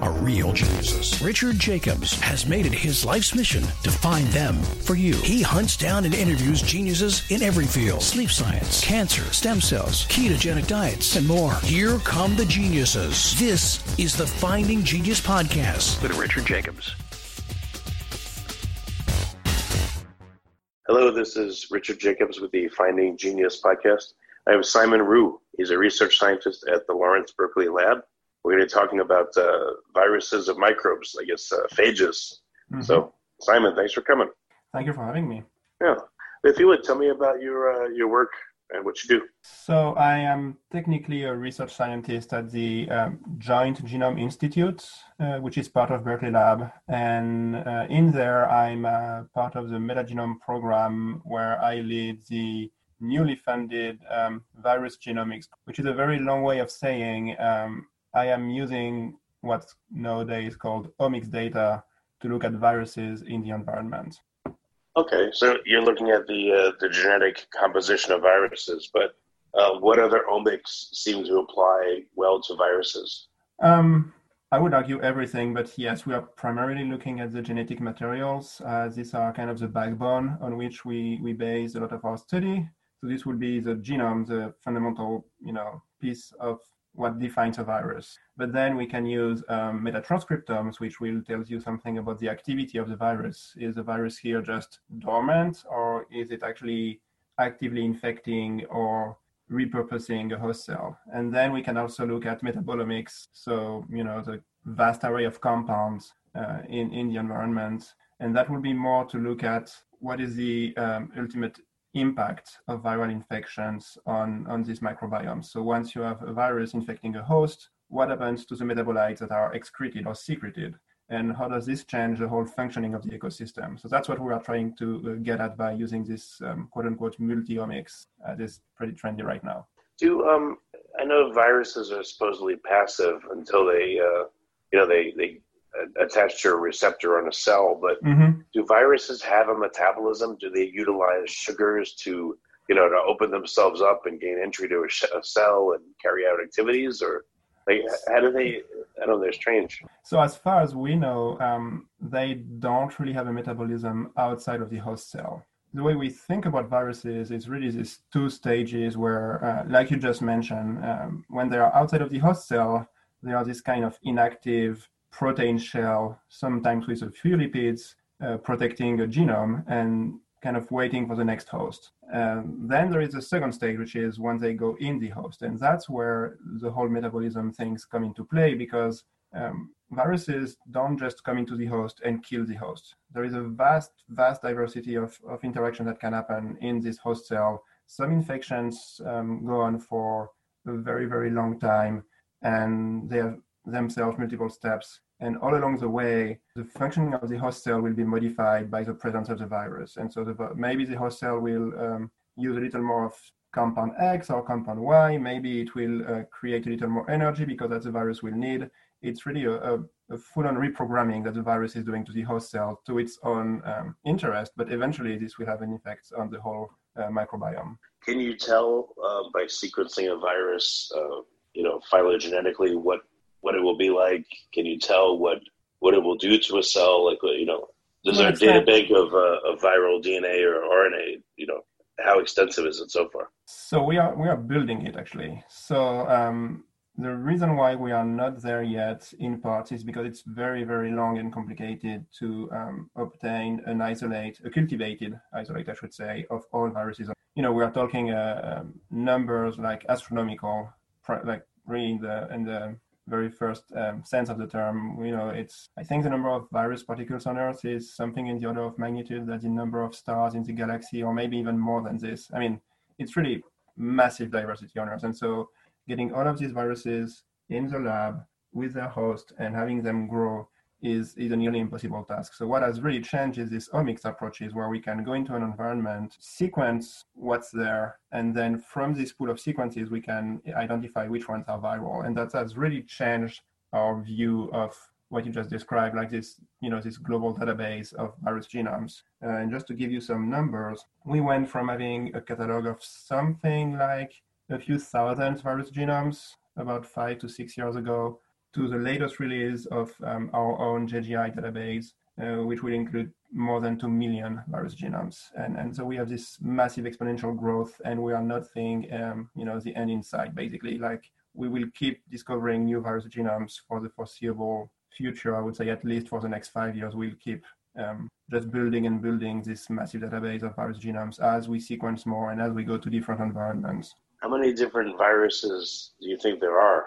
are real geniuses. Richard Jacobs has made it his life's mission to find them for you. He hunts down and interviews geniuses in every field sleep science, cancer, stem cells, ketogenic diets, and more. Here come the geniuses. This is the Finding Genius Podcast. With Richard Jacobs. Hello, this is Richard Jacobs with the Finding Genius podcast. I have Simon Rue. He's a research scientist at the Lawrence Berkeley Lab. We're going to be talking about uh, viruses of microbes, I guess, uh, phages. Mhm. So, Simon, thanks for coming. Thank you for having me. Yeah. If you would tell me about your uh, your work and what you do. So, I am technically a research scientist at the um, Joint Genome Institute, uh, which is part of Berkeley Lab. And uh, in there, I'm uh, part of the metagenome program where I lead the newly funded um, virus genomics, which is a very long way of saying um, I am using what's nowadays called omics data to look at viruses in the environment. Okay, so you're looking at the uh, the genetic composition of viruses, but uh, what other omics seem to apply well to viruses? Um, I would argue everything, but yes, we are primarily looking at the genetic materials. Uh, these are kind of the backbone on which we, we base a lot of our study. So this would be the genome, the fundamental, you know, piece of what defines a virus. But then we can use um, metatranscriptomes, which will tell you something about the activity of the virus. Is the virus here just dormant, or is it actually actively infecting or repurposing a host cell. And then we can also look at metabolomics, so you know the vast array of compounds uh, in in the environment, and that will be more to look at what is the um, ultimate impact of viral infections on on these microbiomes. So once you have a virus infecting a host, what happens to the metabolites that are excreted or secreted? And how does this change the whole functioning of the ecosystem? So that's what we are trying to uh, get at by using this um, quote unquote multiomics Uh, this pretty trendy right now. Do um, I know viruses are supposedly passive until they, uh, you know, they they attach to a receptor on a cell. But Mm-hmm. do viruses have a metabolism? Do they utilize sugars to, you know, to open themselves up and gain entry to a, sh- a cell and carry out activities, or like how do they? I don't know. They're strange. So as far as we know, um, they don't really have a metabolism outside of the host cell. The way we think about viruses is really these two stages where, uh, like you just mentioned, um, when they are outside of the host cell, they are this kind of inactive protein shell, sometimes with a few lipids, uh, protecting a genome and kind of waiting for the next host. Um, then there is a second stage, which is when they go in the host. And that's where the whole metabolism things come into play because um, viruses don't just come into the host and kill the host. There is a vast, vast diversity of, of interaction that can happen in this host cell. Some infections um, go on for a very, very long time, and they have themselves multiple steps. And all along the way, the functioning of the host cell will be modified by the presence of the virus. And so the, maybe the host cell will um, use a little more of compound X or compound Y. Maybe it will uh, create a little more energy because that's the virus will need. It's really a, a, a full-on reprogramming that the virus is doing to the host cell to its own um, interest. But eventually, this will have an effect on the whole uh, microbiome. Can you tell uh, by sequencing a virus, uh, you know, phylogenetically what what it will be like? Can you tell what what it will do to a cell? Like, you know, does there a data bank of, uh, of viral DNA or RNA? You know, how extensive is it so far? So we are we are building it actually. So um, the reason why we are not there yet, in part, is because it's very very long and complicated to um, obtain an isolate, a cultivated isolate, I should say, of all viruses. You know, we are talking uh, um, numbers like astronomical, like really in the in the very first um, sense of the term. You know, it's I think the number of virus particles on Earth is something in the order of magnitude that the number of stars in the galaxy, or maybe even more than this. I mean, it's really massive diversity on Earth, and so getting all of these viruses in the lab with their host and having them grow is, is a nearly impossible task. So what has really changed is this omics approaches where we can go into an environment, sequence what's there, and then from this pool of sequences, we can identify which ones are viral. And that has really changed our view of what you just described, like this, you know, this global database of virus genomes. Uh, and just to give you some numbers, we went from having a catalog of something like a few thousand virus genomes about five to six years ago to the latest release of um, our own JGI database, uh, which will include more than 2 million virus genomes. And, and so we have this massive exponential growth, and we are not seeing, um, you know, the end in sight, basically. Like we will keep discovering new virus genomes for the foreseeable future. I would say at least for the next five years, we'll keep um, just building and building this massive database of virus genomes as we sequence more and as we go to different environments. How many different viruses do you think there are?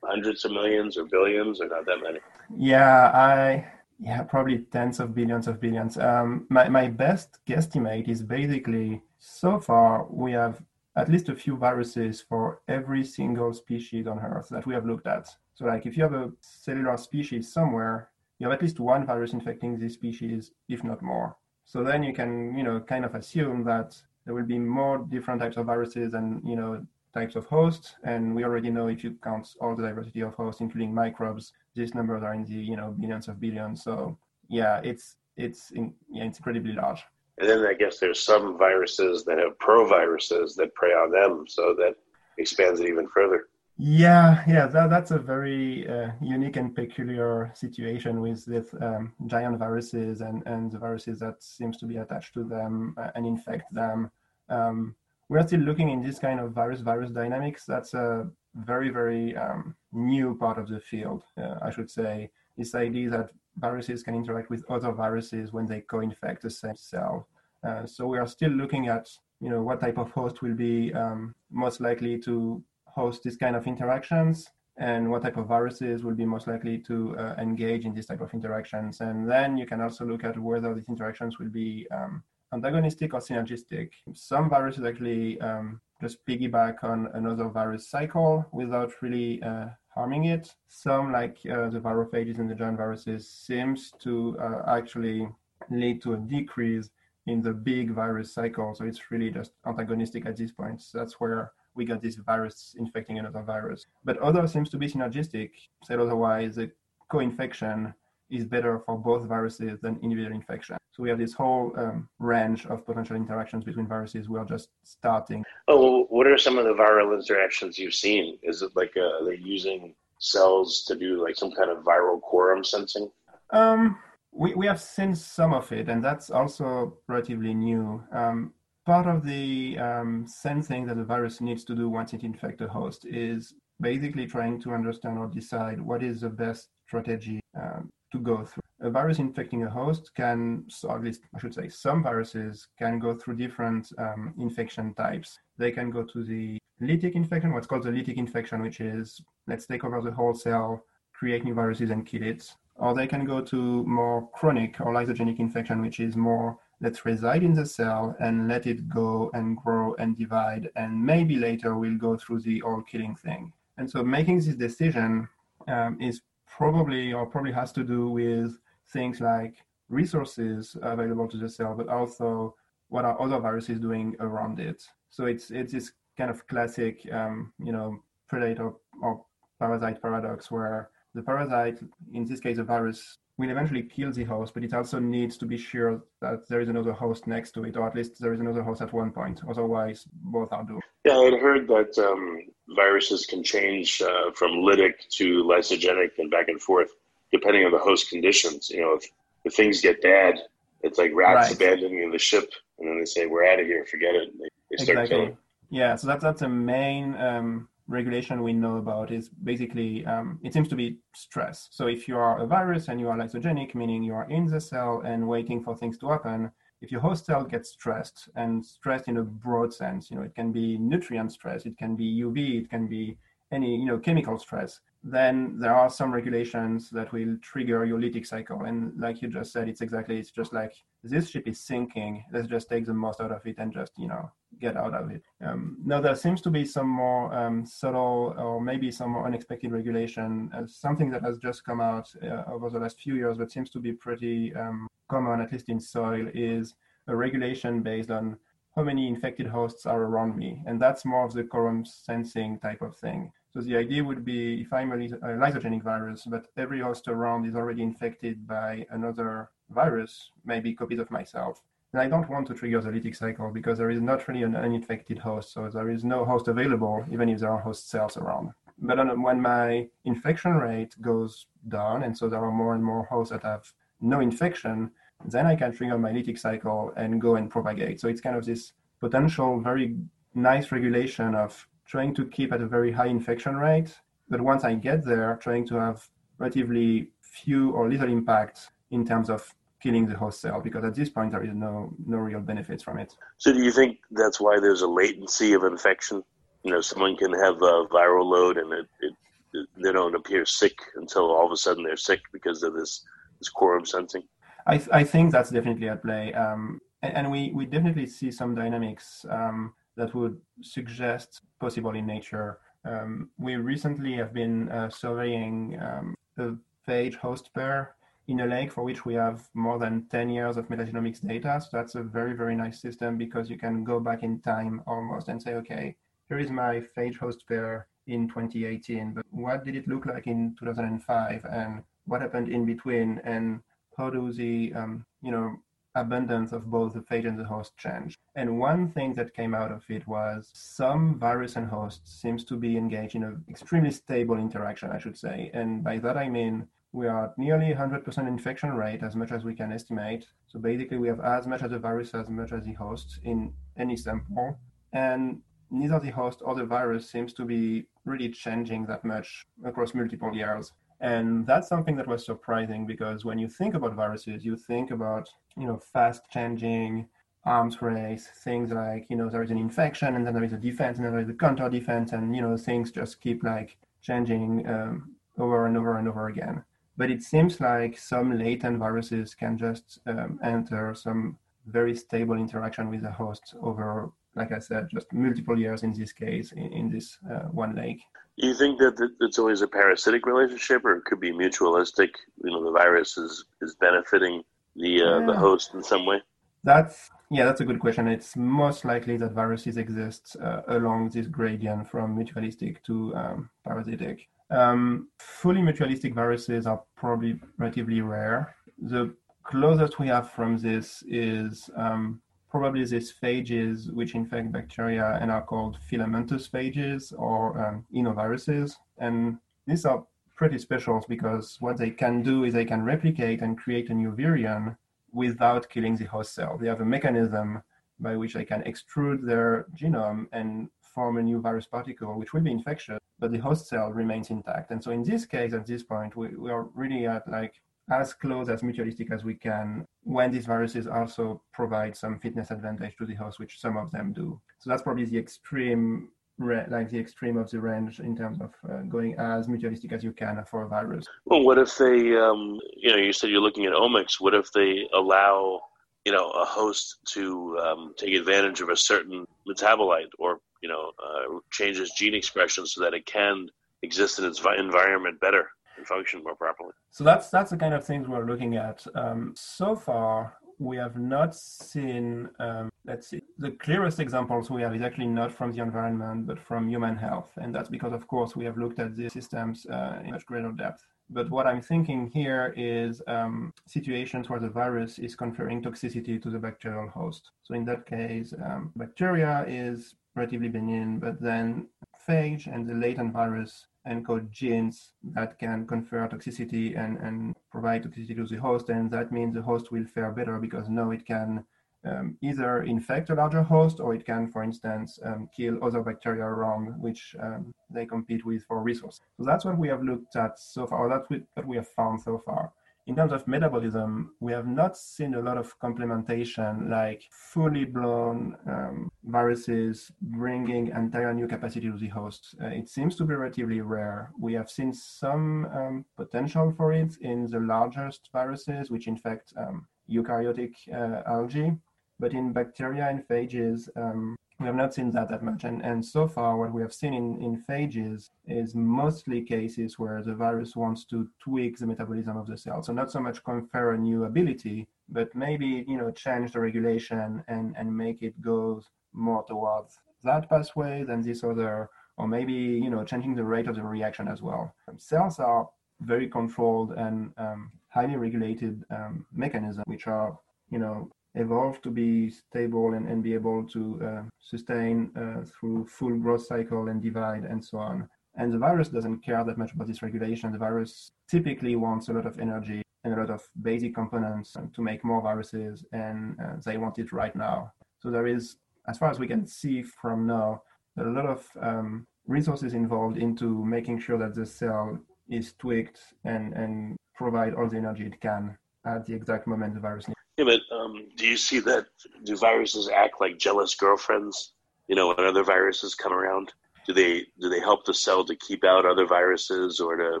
Hundreds of millions or billions or not that many? Yeah, I yeah probably tens of billions of billions. Um, my my best guesstimate is basically so far we have at least a few viruses for every single species on Earth that we have looked at. So like if you have a cellular species somewhere, you have at least one virus infecting this species, if not more. So then you can, you know, kind of assume that there will be more different types of viruses and, you know, types of hosts, and we already know if you count all the diversity of hosts, including microbes, these numbers are in the you know billions of billions. So yeah, it's it's in, yeah, it's incredibly large. And then I guess there's some viruses that have proviruses that prey on them, so that expands it even further. Yeah, yeah, that, that's a very uh, unique and peculiar situation with with um, giant viruses and, and the viruses that seems to be attached to them uh, and infect them. Um, we're still looking in this kind of virus-virus dynamics. That's a very, very um, new part of the field, uh, I should say. This idea that viruses can interact with other viruses when they co-infect the same cell. Uh, so we are still looking at, you know, what type of host will be um, most likely to host this kind of interactions and what type of viruses will be most likely to uh, engage in this type of interactions. And then you can also look at whether these interactions will be um, antagonistic or synergistic. Some viruses actually um, just piggyback on another virus cycle without really uh, harming it. Some, like uh, the virophages and the giant viruses, seems to uh, actually lead to a decrease in the big virus cycle. So it's really just antagonistic at this point. So that's where we got this virus infecting another virus. But other seems to be synergistic. Said otherwise, the co-infection is better for both viruses than individual infection. So we have this whole um, range of potential interactions between viruses. We are just starting. Oh, well, what are some of the viral interactions you've seen? Is it like uh, are using cells to do like some kind of viral quorum sensing? Um, we, we have seen some of it, and that's also relatively new. Um, part of the um, sensing that the virus needs to do once it infects a host is basically trying to understand or decide what is the best strategy um, to go through. A virus infecting a host can, or at least I should say, some viruses can go through different um, infection types. They can go to the lytic infection, what's called the lytic infection, which is let's take over the whole cell, create new viruses, and kill it. Or they can go to more chronic or lysogenic infection, which is more let's reside in the cell and let it go and grow and divide, and maybe later we'll go through the all killing thing. And so making this decision um, is probably or probably has to do with things like resources available to the cell, but also what are other viruses doing around it. So it's it's this kind of classic, um, you know, predator or parasite paradox where the parasite, in this case a virus, will eventually kill the host, but it also needs to be sure that there is another host next to it, or at least there is another host at one point. Otherwise, both are doomed. Yeah, I'd heard that um, viruses can change uh, from lytic to lysogenic and back and forth depending on the host conditions. You know, if, if things get bad, it's like rats right. abandoning the ship, and then they say, "We're out of here, forget it." They, they, start exactly. killing. Yeah, so that's that's a main um, regulation we know about is basically um, it seems to be stress. So if you are a virus and you are lysogenic, meaning you are in the cell and waiting for things to happen, if your host cell gets stressed and stressed in a broad sense, you know, it can be nutrient stress, it can be UV, it can be any you know chemical stress then there are some regulations that will trigger your lytic cycle. And like you just said it's exactly it's just like this ship is sinking let's just take the most out of it and just you know get out of it. Um, now, there seems to be some more um, subtle or maybe some more unexpected regulation. Uh, something that has just come out uh, over the last few years, but seems to be pretty um, common, at least in soil, is a regulation based on how many infected hosts are around me. And that's more of the quorum sensing type of thing. So the idea would be if I'm a lysogenic virus, but every host around is already infected by another virus, maybe copies of myself, and I don't want to trigger the lytic cycle because there is not really an uninfected host. So there is no host available, even if there are host cells around. But when my infection rate goes down, and so there are more and more hosts that have no infection, then I can trigger my lytic cycle and go and propagate. So it's kind of this potential very nice regulation of trying to keep at a very high infection rate. But once I get there, trying to have relatively few or little impact in terms of killing the host cell because at this point there is no no real benefits from it. So do you think that's why there's a latency of infection? You know, someone can have a viral load and it, it, it they don't appear sick until all of a sudden they're sick because of this this quorum sensing. I, th- I think that's definitely at play, um, and, and, we, we definitely see some dynamics um, that would suggest possible in nature. Um, we recently have been uh, surveying um, the phage host pair in a lake for which we have more than 10 years of metagenomics data. So that's a very, very nice system because you can go back in time almost and say, okay, here is my phage host pair in 2018, but what did it look like in 2005 and what happened in between and how do the, um, you know, abundance of both the phage and the host change? And one thing that came out of it was some virus and host seems to be engaged in an extremely stable interaction, I should say. And by that I mean we are at nearly 100% infection rate as much as we can estimate. So basically, we have as much of the virus as much as the host in any sample. And neither the host or the virus seems to be really changing that much across multiple years. And that's something that was surprising because when you think about viruses, you think about, you know, fast changing arms race, things like, you know, there is an infection and then there is a defense and then there is a counter defense and, you know, things just keep like changing um, over and over and over again. But it seems like some latent viruses can just um, enter some very stable interaction with the host over, like I said, just multiple years in this case, in, in this uh, one lake. Do you think that it's always a parasitic relationship, or it could be mutualistic? You know, the virus is, is benefiting the uh, yeah. the host in some way. That's yeah, that's a good question. It's most likely that viruses exist uh, along this gradient from mutualistic to um, parasitic. Um, fully mutualistic viruses are probably relatively rare. The closest we have from this is um, probably these phages which infect bacteria and are called filamentous phages or um, inoviruses. And these are pretty special because what they can do is they can replicate and create a new virion without killing the host cell. They have a mechanism by which they can extrude their genome and form a new virus particle, which will be infectious, but the host cell remains intact. And so in this case, at this point, we, we are really at like as close as mutualistic as we can when these viruses also provide some fitness advantage to the host, which some of them do. So that's probably the extreme, like the extreme of the range in terms of uh, going as mutualistic as you can for a virus. Well, what if they, um, you know, you said you're looking at omics. What if they allow, you know, a host to um, take advantage of a certain metabolite or you know, uh, changes gene expression so that it can exist in its environment better and function more properly. So that's that's the kind of things we're looking at. Um, so far, we have not seen. Um, let's see. The clearest examples we have is actually not from the environment, but from human health, and that's because, of course, we have looked at these systems uh, in much greater depth. But what I'm thinking here is um, situations where the virus is conferring toxicity to the bacterial host. So in that case, um, bacteria is relatively benign, but then phage and the latent virus encode genes that can confer toxicity and, and provide toxicity to the host. And that means the host will fare better because now it can um, either infect a larger host or it can, for instance, um, kill other bacteria around which um, they compete with for resources. So that's what we have looked at so far, or that's what we have found so far in terms of metabolism, we have not seen a lot of complementation like fully blown um, viruses bringing entire new capacity to the host. Uh, it seems to be relatively rare. We have seen some um, potential for it in the largest viruses, which infect um, eukaryotic uh, algae. But in bacteria and phages, um, we have not seen that that much. And, and so far, what we have seen in, in phages is mostly cases where the virus wants to tweak the metabolism of the cell. So not so much confer a new ability, but maybe you know change the regulation and, and make it go more towards that pathway than this other, or maybe you know changing the rate of the reaction as well. Cells are very controlled and um, highly regulated um, mechanisms, which are you know evolve to be stable and, and be able to uh, sustain uh, through full growth cycle and divide and so on. And the virus doesn't care that much about this regulation. The virus typically wants a lot of energy and a lot of basic components to make more viruses, and uh, they want it right now. So there is, as far as we can see from now, a lot of um, resources involved into making sure that the cell is tweaked and, and provide all the energy it can at the exact moment the virus needs. Yeah, but um, do you see that? Do viruses act like jealous girlfriends? You know, when other viruses come around, do they do they help the cell to keep out other viruses or to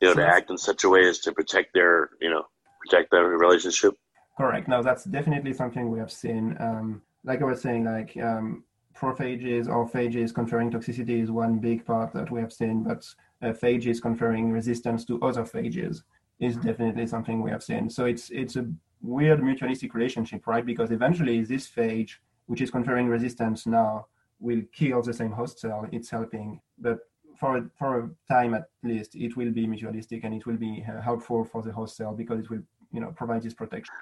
you know to act in such a way as to protect their you know protect their relationship? Correct. Now that's definitely something we have seen. Um, like I was saying, like um, prophages or phages conferring toxicity is one big part that we have seen, but uh, phages conferring resistance to other phages is definitely something we have seen. So it's it's a weird mutualistic relationship, right? Because eventually this phage, which is conferring resistance now, will kill the same host cell it's helping. But for, for a time at least, it will be mutualistic and it will be uh, helpful for the host cell because it will, you know, provide this protection.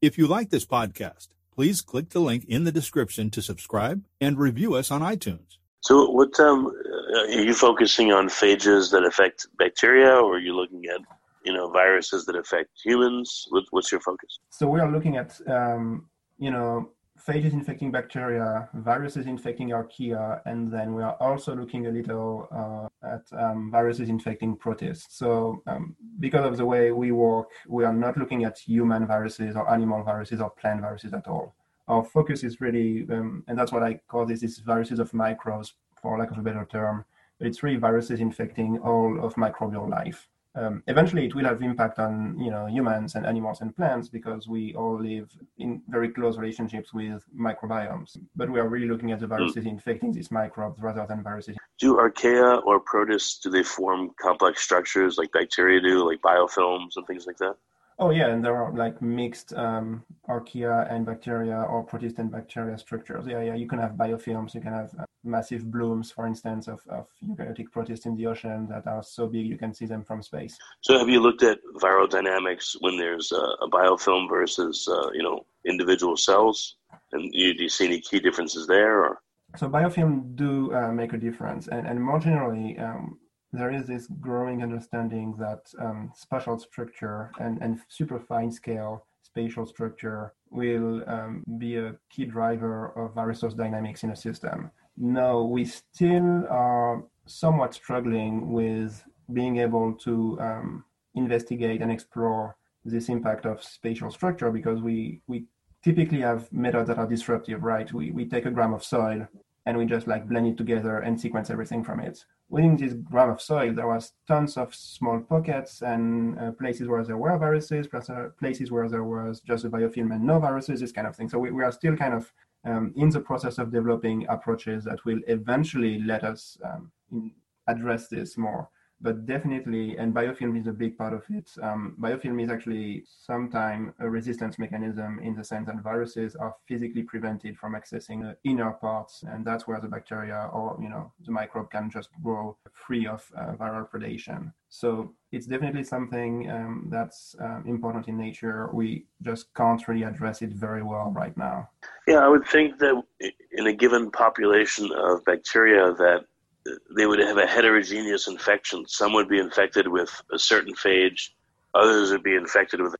If you like this podcast, please click the link in the description to subscribe and review us on iTunes. So, what um, are you focusing on phages that affect bacteria, or are you looking at you know viruses that affect humans? What, what's your focus? So we are looking at um, you know phages infecting bacteria, viruses infecting archaea, and then we are also looking a little uh, at um, viruses infecting protists. So um, because of the way we work, we are not looking at human viruses or animal viruses or plant viruses at all. Our focus is really, um, and that's what I call this, is viruses of microbes, for lack of a better term. It's really viruses infecting all of microbial life um, eventually it will have impact on you know humans and animals and plants because we all live in very close relationships with microbiomes. But we are really looking at the viruses mm. infecting these microbes rather than viruses. Do archaea or protists do they form complex structures like bacteria do like biofilms and things like that Oh yeah, and there are like mixed um, archaea and bacteria or protist and bacteria structures. Yeah, yeah, you can have biofilms. You can have uh, massive blooms, for instance, of, of eukaryotic protists in the ocean that are so big you can see them from space. So, have you looked at viral dynamics when there's a, a biofilm versus uh, you know individual cells? And you, do you see any key differences there? Or? So biofilm do uh, make a difference, and, and more generally, um, there is this growing understanding that um, spatial structure and, and super fine scale spatial structure will um, be a key driver of host dynamics in a system. No, we still are somewhat struggling with being able to um, investigate and explore this impact of spatial structure because we, we typically have methods that are disruptive, right? We, we take a gram of soil and we just like blend it together and sequence everything from it. Within this gram of soil, there was tons of small pockets and uh, places where there were viruses, plus uh, places where there was just a biofilm and no viruses, this kind of thing. So we, we are still kind of um, in the process of developing approaches that will eventually let us um, address this more but definitely, and biofilm is a big part of it. Um, biofilm is actually sometimes a resistance mechanism in the sense that viruses are physically prevented from accessing the inner parts, and that's where the bacteria or you know the microbe can just grow free of uh, viral predation. So it's definitely something um, that's uh, important in nature. We just can't really address it very well right now. Yeah, I would think that in a given population of bacteria that they would have a heterogeneous infection. Some would be infected with a certain phage, others would be infected with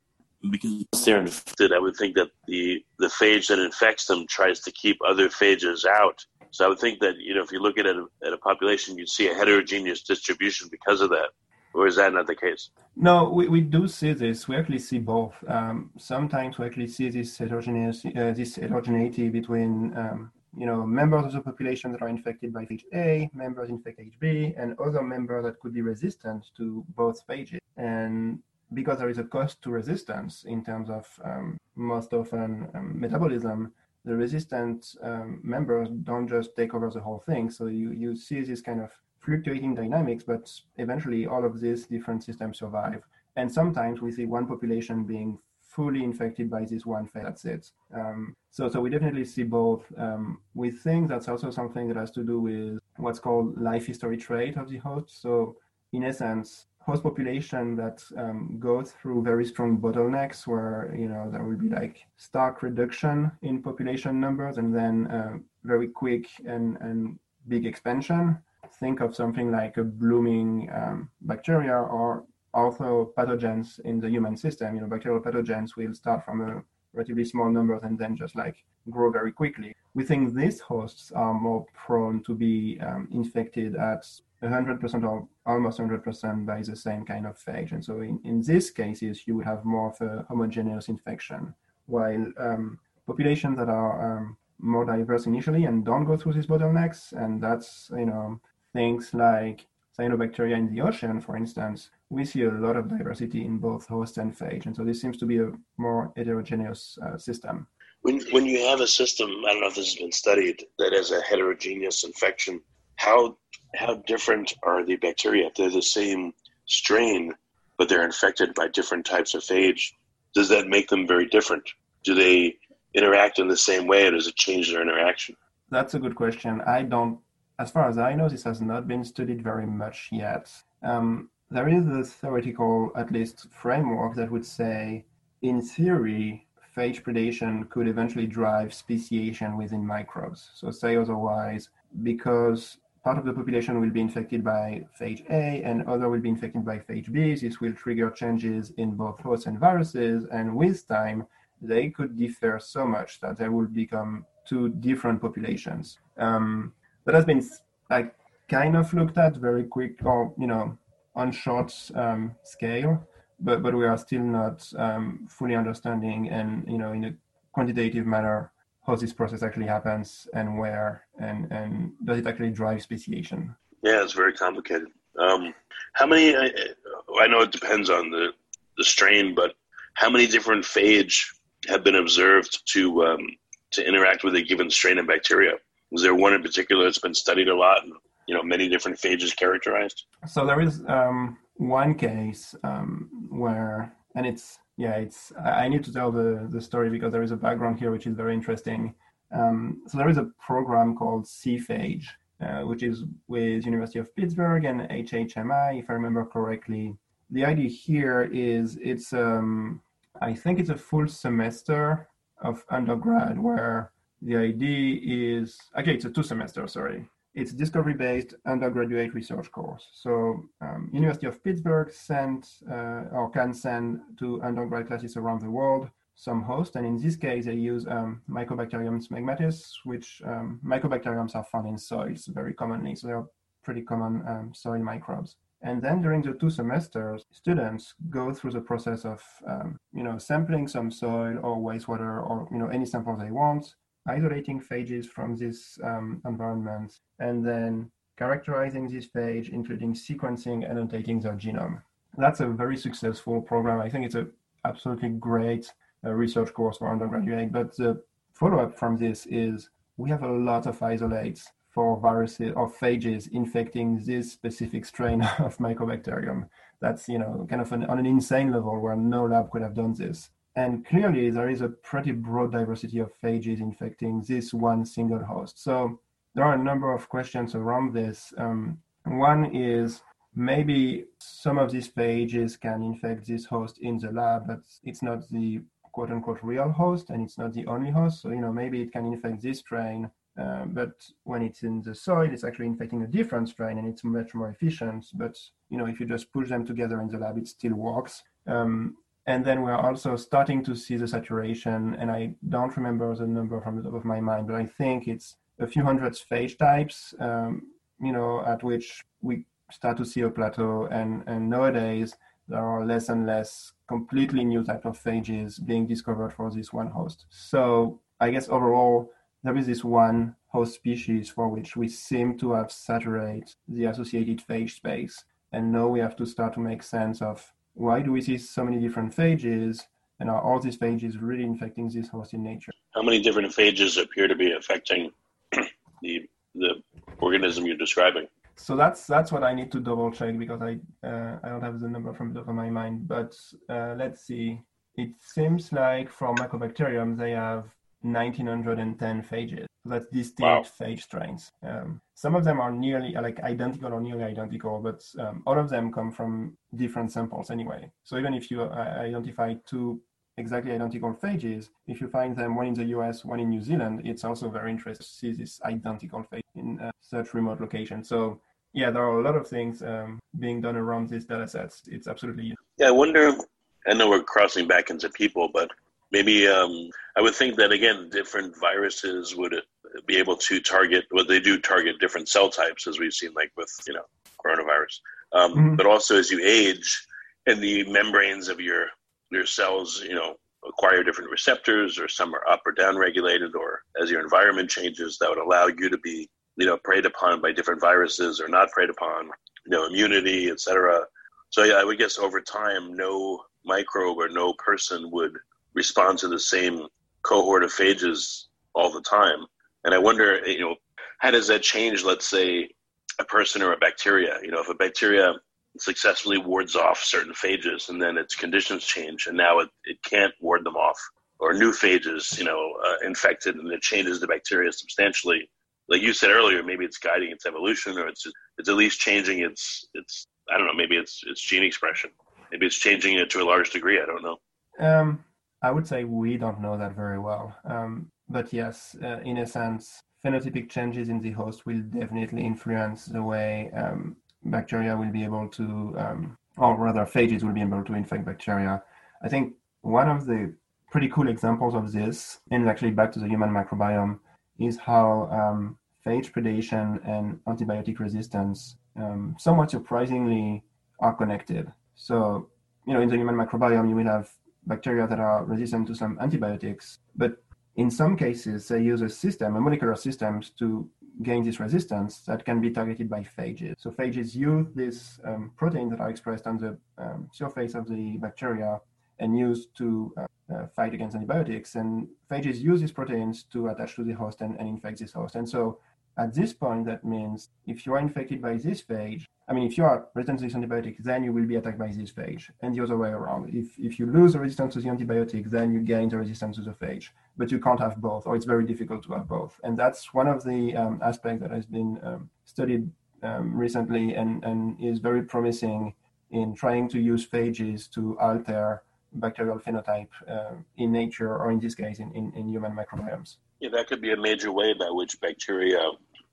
because they're infected. I would think that the the phage that infects them tries to keep other phages out. So I would think that you know if you look at it at a population, you'd see a heterogeneous distribution because of that. Or is that not the case? No, we, we do see this. We actually see both. Um, sometimes we actually see this heterogeneity, uh, this heterogeneity between um, you know, members of the population that are infected by phage A, members infect HB, and other members that could be resistant to both phages. And because there is a cost to resistance in terms of um, most often um, metabolism, the resistant um, members don't just take over the whole thing. So you, you see this kind of fluctuating dynamics, but eventually all of these different systems survive. And sometimes we see one population being fully infected by this one phase. That's it. Um, so, so we definitely see both. Um, we think that's also something that has to do with what's called life history trait of the host. So, in essence, host population that um, go through very strong bottlenecks where you know there will be like stark reduction in population numbers and then uh, very quick and, and big expansion think of something like a blooming um, bacteria or also pathogens in the human system. You know, bacterial pathogens will start from a relatively small numbers and then just like grow very quickly. We think these hosts are more prone to be um, infected at 100% or almost 100% by the same kind of phage. And so in, in these cases, you would have more of a homogeneous infection, while um, populations that are um, more diverse initially and don't go through these bottlenecks, and that's, you know, things like cyanobacteria in the ocean, for instance, we see a lot of diversity in both host and phage. And so this seems to be a more heterogeneous uh, system. When, when you have a system, I don't know if this has been studied, that has a heterogeneous infection, how, how different are the bacteria? If they're the same strain, but they're infected by different types of phage, does that make them very different? Do they interact in the same way, or does it change their interaction? That's a good question. I don't as far as I know, this has not been studied very much yet. Um, there is a theoretical, at least, framework that would say, in theory, phage predation could eventually drive speciation within microbes. So, say otherwise, because part of the population will be infected by phage A and other will be infected by phage B, this will trigger changes in both hosts and viruses, and with time, they could differ so much that they will become two different populations. Um, that has been like kind of looked at very quick or you know on short um, scale, but but we are still not um, fully understanding and you know in a quantitative manner how this process actually happens and where and and does it actually drive speciation. Yeah, it's very complicated. Um, how many? I, I know it depends on the the strain, but how many different phage have been observed to um, to interact with a given strain of bacteria? Was there one in particular that's been studied a lot? And, you know, many different phages characterized. So there is um, one case um, where, and it's yeah, it's I need to tell the the story because there is a background here which is very interesting. Um, so there is a program called CPhage, uh, which is with University of Pittsburgh and HHMI, if I remember correctly. The idea here is it's um, I think it's a full semester of undergrad where the idea is okay it's a two semester sorry. It's discovery based undergraduate research course. So um, university of pittsburgh sent uh, or can send to undergrad classes around the world some host and in this case they use um, mycobacterium smegmatis which um, mycobacteriums are found in soils very commonly so they're pretty common um, soil microbes. And then during the two semesters, students go through the process of, um, you know, sampling some soil or wastewater or, you know, any sample they want, isolating phages from this um, environment, and then characterizing this phage, including sequencing, and annotating their genome. That's a very successful program. I think it's a absolutely great uh, research course for undergraduate. But the follow-up from this is we have a lot of isolates for viruses or phages infecting this specific strain of mycobacterium. That's you know kind of an, on an insane level where no lab could have done this. And clearly, there is a pretty broad diversity of phages infecting this one single host. So there are a number of questions around this. Um, one is maybe some of these phages can infect this host in the lab, but it's not the quote unquote real host and it's not the only host. So, you know, maybe it can infect this strain, uh, but when it's in the soil, it's actually infecting a different strain and it's much more efficient. But, you know, if you just push them together in the lab, it still works. Um, and then we're also starting to see the saturation, and I don't remember the number from the top of my mind, but I think it's a few hundred phage types, um, you know, at which we start to see a plateau. And, and nowadays, there are less and less completely new type of phages being discovered for this one host. So I guess overall, there is this one host species for which we seem to have saturated the associated phage space. And now we have to start to make sense of why do we see so many different phages and are all these phages really infecting this host in nature? How many different phages appear to be affecting the the organism you're describing? So that's that's what I need to double check because I uh, I don't have the number from the top of my mind. But uh, let's see. It seems like for Mycobacterium they have 1910 phages. So that's distinct wow. phage strains. Um, some of them are nearly like identical or nearly identical, but um, all of them come from different samples anyway. So even if you uh, identify two exactly identical phages, if you find them one in the US, one in New Zealand, it's also very interesting to see this identical phage in uh, such remote locations. So yeah, there are a lot of things um, being done around these data sets. It's absolutely. Yeah, I wonder. I know we're crossing back into people, but maybe um, I would think that again, different viruses would be able to target. Well, they do target different cell types, as we've seen, like with you know coronavirus. Um, mm-hmm. But also, as you age, and the membranes of your your cells, you know, acquire different receptors, or some are up or down regulated, or as your environment changes, that would allow you to be, you know, preyed upon by different viruses or not preyed upon, you know, immunity, etc. So yeah, I would guess over time, no microbe or no person would respond to the same cohort of phages all the time. And I wonder, you know, how does that change, let's say, a person or a bacteria? You know, if a bacteria successfully wards off certain phages and then its conditions change and now it, it can't ward them off or new phages you know uh, infected and it changes the bacteria substantially like you said earlier maybe it's guiding its evolution or it's it's at least changing its its i don't know maybe it's its gene expression maybe it's changing it to a large degree i don't know um i would say we don't know that very well um but yes uh, in a sense phenotypic changes in the host will definitely influence the way um, bacteria will be able to, um, or rather phages will be able to infect bacteria. I think one of the pretty cool examples of this, and actually back to the human microbiome, is how um, phage predation and antibiotic resistance um, somewhat surprisingly are connected. So, you know, in the human microbiome, you will have bacteria that are resistant to some antibiotics, but in some cases, they use a system, a molecular systems to gain this resistance that can be targeted by phages. So phages use these um, proteins that are expressed on the um, surface of the bacteria and used to uh, uh, fight against antibiotics. And phages use these proteins to attach to the host and, and infect this host. And so at this point, that means if you are infected by this phage, I mean, if you are resistant to this antibiotic, then you will be attacked by this phage, and the other way around. If, if you lose the resistance to the antibiotic, then you gain the resistance to the phage. But you can't have both, or it's very difficult to have both. And that's one of the um, aspects that has been um, studied um, recently and, and is very promising in trying to use phages to alter bacterial phenotype uh, in nature, or in this case, in, in, in human microbiomes. Yeah, that could be a major way by which bacteria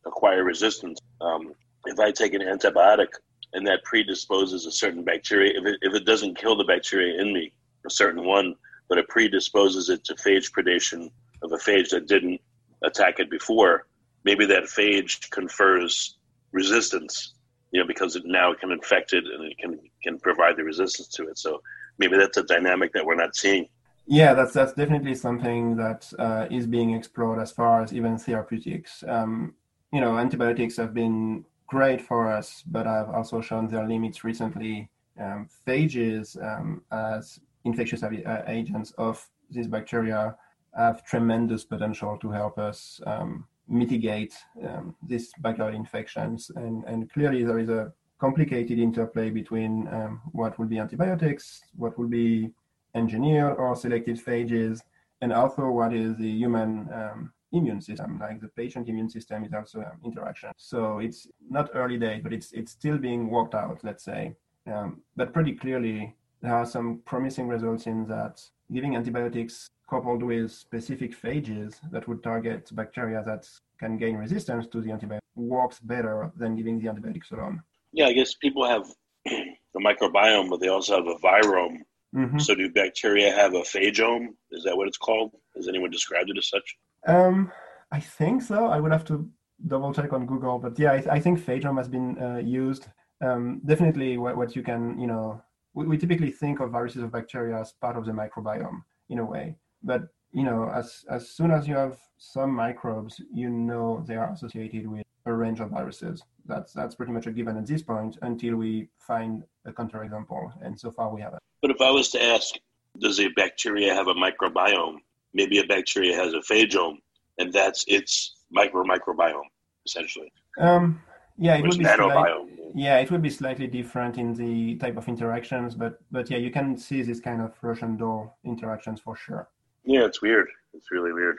acquire resistance. Um, if I take an antibiotic and that predisposes a certain bacteria, if it, if it doesn't kill the bacteria in me, a certain one, but it predisposes it to phage predation of a phage that didn't attack it before, maybe that phage confers resistance, you know, because it now can infect it and it can, can provide the resistance to it. So maybe that's a dynamic that we're not seeing. Yeah, that's that's definitely something that uh, is being explored as far as even therapeutics. Um, you know, antibiotics have been great for us, but I've also shown their limits recently. Um, phages um, as infectious uh, agents of these bacteria have tremendous potential to help us um, mitigate um, these bacterial infections. And, and clearly, there is a complicated interplay between um, what will be antibiotics, what will be engineered or selected phages, and also what is the human um, immune system, like the patient immune system is also um, interaction. So it's not early days, but it's it's still being worked out, let's say. Um, but pretty clearly, there are some promising results in that giving antibiotics coupled with specific phages that would target bacteria that can gain resistance to the antibiotic works better than giving the antibiotics alone. Yeah, I guess people have the microbiome, but they also have a virome Mm-hmm. So, do bacteria have a phagome? Is that what it's called? Has anyone described it as such? Um, I think so. I would have to double check on Google, but yeah, I, I think phagome has been uh, used. Um, definitely, what, what, you can, you know, we, we, typically think of viruses of bacteria as part of the microbiome in a way, but you know, as as soon as you have some microbes, you know they are associated with a range of viruses. That's that's pretty much a given at this point until we find a counterexample, and so far we haven't. But if I was to ask does a bacteria have a microbiome? Maybe a bacteria has a phagome, and that's its micro microbiome essentially. Um, yeah, it would be slight- yeah, it would be slightly different in the type of interactions, but but yeah, you can see this kind of Russian doll interactions for sure. Yeah, it's weird. It's really weird.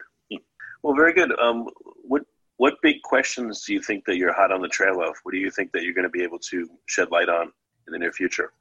Well, very good. Um, what what big questions do you think that you're hot on the trail of? What do you think that you're going to be able to shed light on in the near future?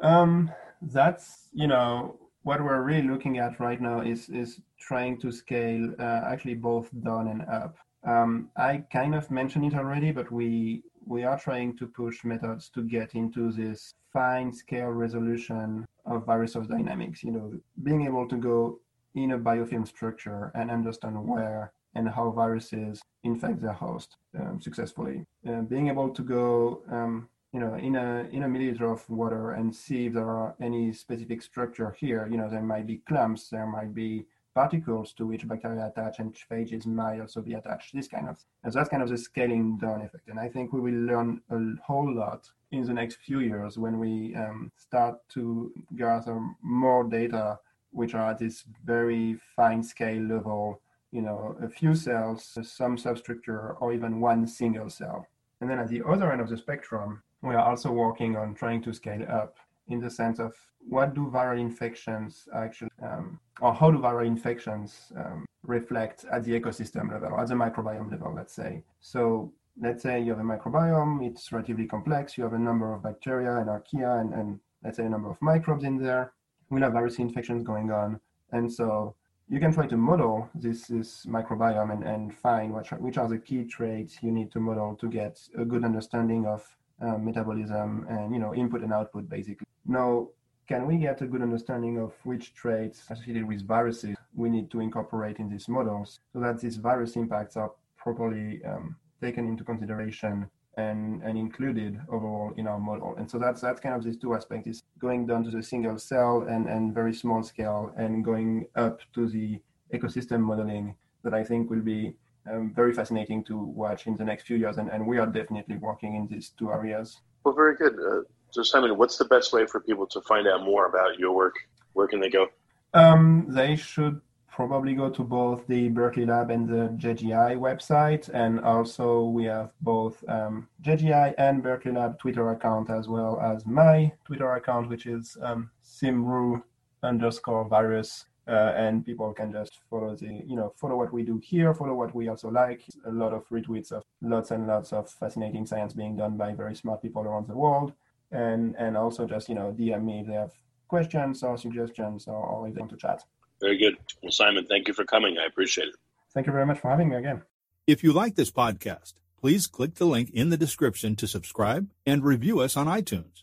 Um, that's you know what we're really looking at right now is is trying to scale uh, actually both down and up. Um, I kind of mentioned it already, but we we are trying to push methods to get into this fine scale resolution of virus of dynamics. You know, being able to go in a biofilm structure and understand where and how viruses infect their host um, successfully. Uh, being able to go um, you know, in a in a milliliter of water and see if there are any specific structure here. You know, there might be clumps, there might be particles to which bacteria attach, and phages might also be attached. This kind of, and that's kind of the scaling down effect. And I think we will learn a whole lot in the next few years when we um, start to gather more data, which are at this very fine scale level. You know, a few cells, some substructure, or even one single cell. And then at the other end of the spectrum, we are also working on trying to scale up in the sense of what do viral infections actually, um, or how do viral infections um, reflect at the ecosystem level, or at the microbiome level, let's say. So let's say you have a microbiome, it's relatively complex, you have a number of bacteria and archaea, and, and let's say a number of microbes in there. We'll have virus infections going on. And so you can try to model this, this microbiome and, and find which are, which are the key traits you need to model to get a good understanding of uh, metabolism and you know input and output basically. Now, can we get a good understanding of which traits associated with viruses we need to incorporate in these models so that these virus impacts are properly um, taken into consideration and, and included overall in our model. And so that's that's kind of these two aspects is going down to the single cell and, and very small scale and going up to the ecosystem modeling that I think will be um, very fascinating to watch in the next few years. And, and we are definitely working in these two areas. Well, very good. Uh, so, Simon, what's the best way for people to find out more about your work? Where can they go? Um, they should probably go to both the Berkeley Lab and the JGI website. And also, we have both um, JGI and Berkeley Lab Twitter account, as well as my Twitter account, which is um, simroux underscore virus. Uh, and people can just follow the, you know, follow what we do here, follow what we also like. A lot of retweets of lots and lots of fascinating science being done by very smart people around the world. And and also just, you know, DM me if they have questions or suggestions or, or if they want to chat. Very good. Well, Simon, thank you for coming. I appreciate it. Thank you very much for having me again. If you like this podcast, please click the link in the description to subscribe and review us on iTunes.